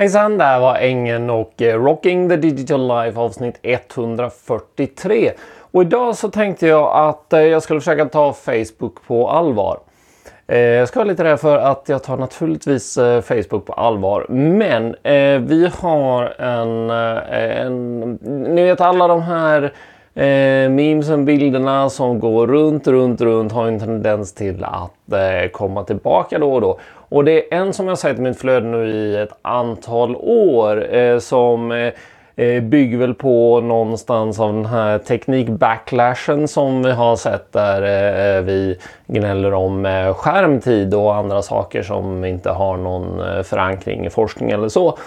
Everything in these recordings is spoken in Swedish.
Hejsan, det här var Ängen och eh, Rocking the Digital Life avsnitt 143. Och idag så tänkte jag att eh, jag skulle försöka ta Facebook på allvar. Eh, jag ska vara lite rädd för att jag tar naturligtvis Facebook på allvar. Men vi har en, en... Ni vet alla de här Eh, memesen, bilderna som går runt, runt, runt har en tendens till att eh, komma tillbaka då och då. Och det är en som jag sett i mitt flöde nu i ett antal år eh, som eh, eh, bygger väl på någonstans av den här teknikbacklashen som vi har sett där eh, vi gnäller om eh, skärmtid och andra saker som inte har någon eh, förankring i forskning eller så.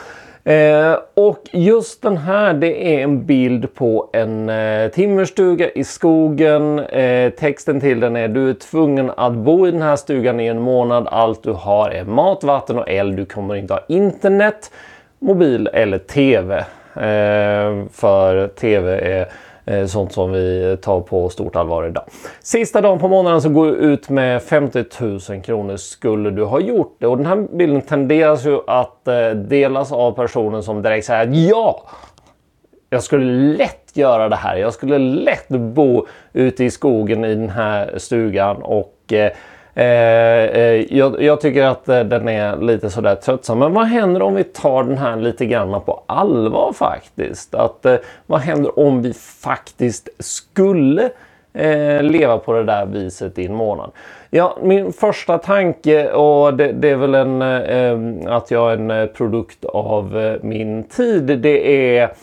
Eh, och just den här det är en bild på en eh, timmerstuga i skogen. Eh, texten till den är du är tvungen att bo i den här stugan i en månad. Allt du har är mat, vatten och eld. Du kommer inte ha internet, mobil eller TV. Eh, för TV är Eh, sånt som vi tar på stort allvar idag. Sista dagen på månaden så går du ut med 50 000 kronor skulle du ha gjort det. Och den här bilden tenderas ju att eh, delas av personer som direkt säger att ja, jag skulle lätt göra det här. Jag skulle lätt bo ute i skogen i den här stugan och eh, eh, Eh, jag, jag, tycker att eh, den är lite sådär tröttsam. Men vad händer om vi tar den här lite grann på allvar faktiskt? Att, eh, vad händer om vi faktiskt skulle eh, leva på det där viset i en månad? Ja, min första tanke och det, det är väl en, eh, eh att jag är en eh, produkt av eh, min tid. Det är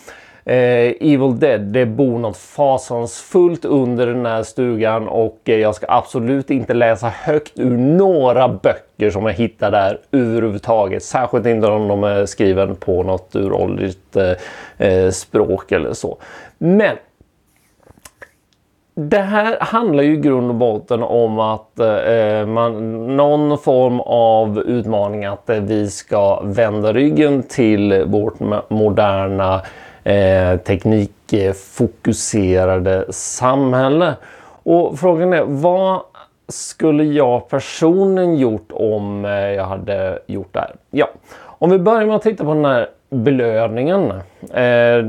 eh, Evil Dead. Det bor något fasansfullt under den här stugan och eh, jag ska absolut inte läsa högt ur några böcker som jag hittar där överhuvudtaget. Särskilt inte om de är skriven på något uråldrigt eh, eh språk eller så. Men det här handlar ju i grund och botten om att eh, eh man, någon form av utmaning att eh, vi ska vända ryggen till vårt moderna eh, teknikfokuserade samhälle. Och frågan är vad skulle jag personligen gjort om eh, jag hade gjort det här? Ja, om vi börjar med att titta på den här belöningen. Eh,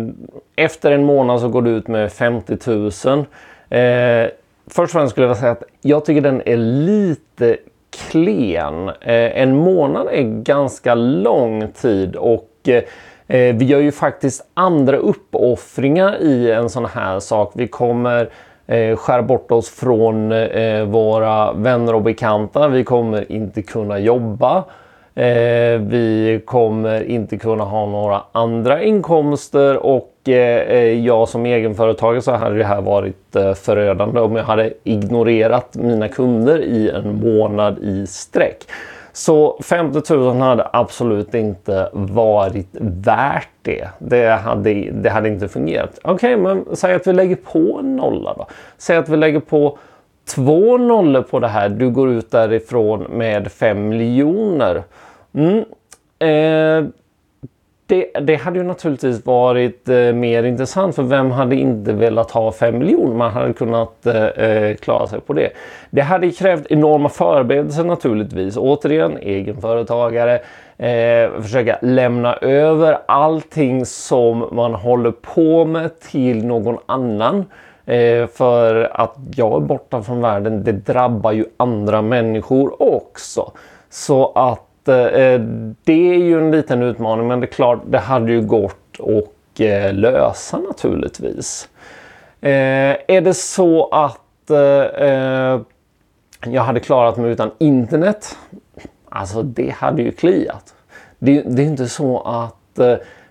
efter en månad så går du ut med 50 000. Eh, först och främst skulle jag säga att jag tycker den är lite klen. En månad är ganska lång tid och Eh, vi gör ju faktiskt andra uppoffringar i en sån här sak. Vi kommer eh, skära bort oss från eh, våra vänner och bekanta. Vi kommer inte kunna jobba. Eh, vi kommer inte kunna ha några andra inkomster och eh, eh, jag som egenföretagare så hade det här varit eh, förödande om jag hade ignorerat mina kunder i en månad i sträck. Så 50 000 hade absolut inte varit värt det. Det hade, det hade inte fungerat. Okej, okay, men säg att vi lägger på en nolla då. Säg att vi lägger på två nollor på det här. Du går ut därifrån med 5 miljoner. Mm. Eh, det, det, hade ju naturligtvis varit eh, mer intressant för vem hade inte velat ha 5 miljoner? Man hade kunnat eh, eh, klara sig på det. Det hade krävt enorma förberedelser naturligtvis. Återigen, egenföretagare. Eh, försöka lämna över allting som man håller på med till någon annan. Eh, för att jag är borta från världen, det drabbar ju andra människor också. Så att Eh, det är ju en liten utmaning men det är klart det hade ju gått att eh, lösa naturligtvis. Eh, är det så att eh, eh, jag hade klarat mig utan internet? Alltså det hade ju kliat. Det, det är inte så att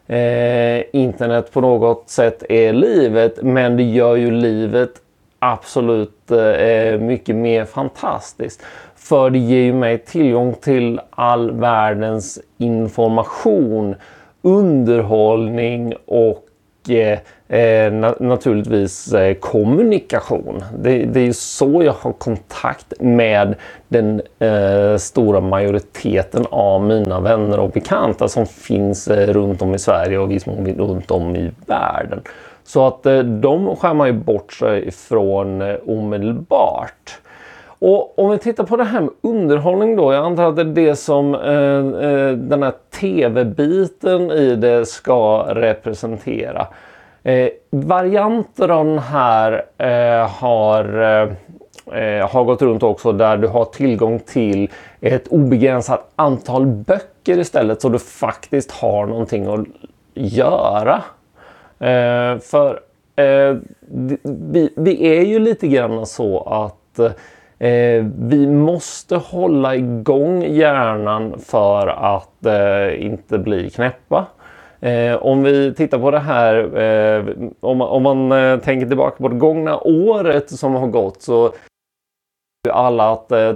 eh, internet på något sätt är livet men det gör ju livet absolut eh, mycket mer fantastiskt. För det ger ju mig tillgång till all världens information, underhållning och eh, eh na naturligtvis eh, kommunikation. Det, det, är så jag har kontakt med den eh, stora majoriteten av mina vänner och bekanta som finns eh, runt om i Sverige och viss mån runt om i världen. Så att eh, de skär man ju bort sig ifrån eh, omedelbart. Och om vi tittar på det här med underhållning då. Jag antar att det är det som eh, eh den här tv-biten i det ska representera. Eh, varianter av den här eh, har, eh, eh, har gått runt också där du har tillgång till ett obegränsat antal böcker istället så du faktiskt har någonting att göra. Eh, för eh, vi, vi är ju lite grann så att Eh, vi måste hålla igång hjärnan för att eh, inte bli knäppa. Eh, om vi tittar på det här, eh, om, man, om man eh, tänker tillbaka på det gångna året som har gått så alla att eh,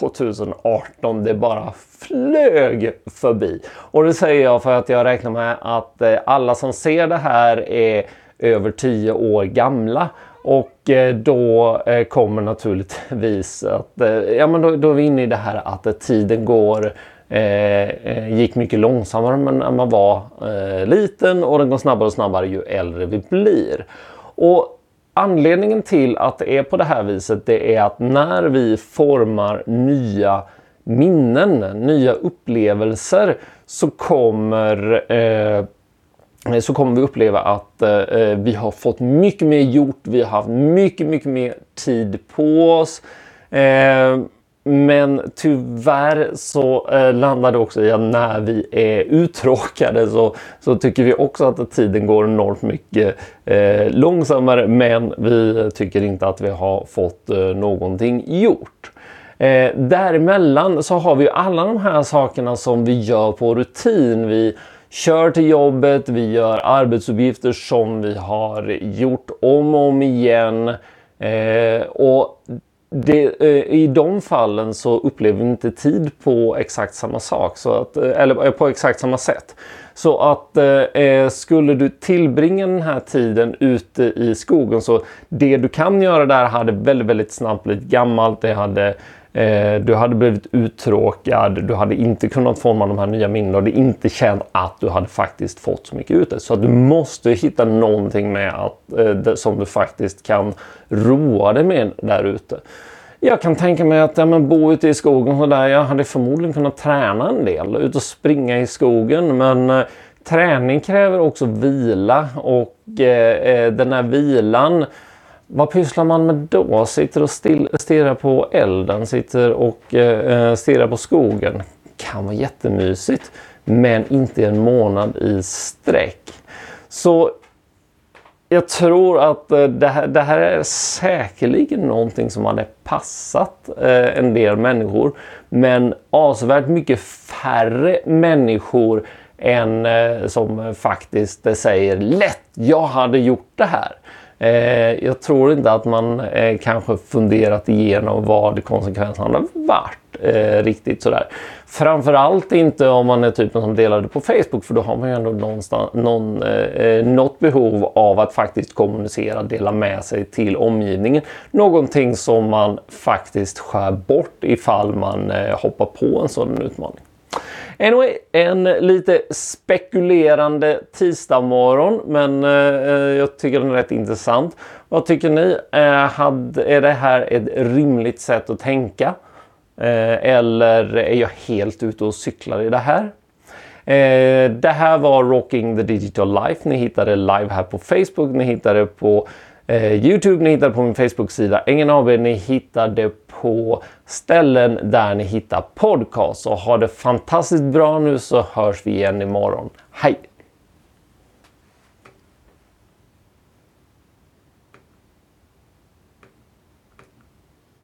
2018 det bara flög förbi. Och det säger jag för att jag räknar med att eh, alla som ser det här är över 10 år gamla och eh, då eh, kommer naturligtvis att, eh, ja men då, då är vi inne i det här att tiden går eh, gick mycket långsammare när man var eh, liten och den går snabbare och snabbare ju äldre vi blir. Och anledningen till att det är på det här viset det är att när vi formar nya minnen, nya upplevelser så kommer Eh, Eh, så kommer vi uppleva att eh, eh, vi har fått mycket mer gjort. Vi har haft mycket, mycket mer tid på oss. Eh, men tyvärr så eh, landar det också i att när vi är uttråkade så, så tycker vi också att tiden går enormt mycket eh, långsammare. Men vi tycker inte att vi har fått eh, någonting gjort. Eh, däremellan så har vi alla de här sakerna som vi gör på rutin. Vi kör till jobbet, vi gör arbetsuppgifter som vi har gjort om och om igen. Eh, och det, eh, I de fallen så upplever vi inte tid på exakt samma sak, så att, eh, eller eh, på exakt samma sätt. Så att eh, eh, skulle du tillbringa den här tiden ute i skogen så det du kan göra där hade väldigt, väldigt snabbt blivit gammalt. Det hade Eh, du hade blivit uttråkad, du hade inte kunnat forma de här nya minnena och det inte känt att du hade faktiskt fått så mycket ut Så att du måste hitta någonting med att, eh, som du faktiskt kan roa dig med där ute. Jag kan tänka mig att ja, men bo ute i skogen och där, jag hade förmodligen kunnat träna en del, ut och springa i skogen men eh, träning kräver också vila och eh, eh den här vilan vad pysslar man med då? Sitter och still, stirrar på elden, sitter och eh, eh stirrar på skogen. Kan vara jättemysigt, men inte en månad i sträck. Så jag tror att eh, det här, det här, är säkerligen någonting som hade passat eh, en del människor. Men avsevärt mycket färre människor än eh, som faktiskt säger lätt, jag hade gjort det här. Eh, jag tror inte att man eh, kanske funderat igenom vad konsekvenserna hade varit eh, riktigt sådär. Framförallt inte om man är typen som delar det på Facebook för då har man ju ändå någonstans, någon, eh, eh, något behov av att faktiskt kommunicera, dela med sig till omgivningen. Någonting som man faktiskt skär bort ifall man eh, hoppar på en sådan utmaning. Anyway, en lite spekulerande tisdagmorgon men eh, eh jag tycker den är rätt intressant. Vad tycker ni? Eh, had, är det här ett rimligt sätt att tänka? Eh, eller är jag helt ute och cyklar i det här? Eh, det här var Rocking the Digital Life. Ni hittar det live här på Facebook. Ni hittar det på eh, Youtube. Ni hittar det på min Facebook-sida Engen AB. Ni hittar det på ställen där ni hittar podcast. Och ha det fantastiskt bra nu så hörs vi igen imorgon. Hej!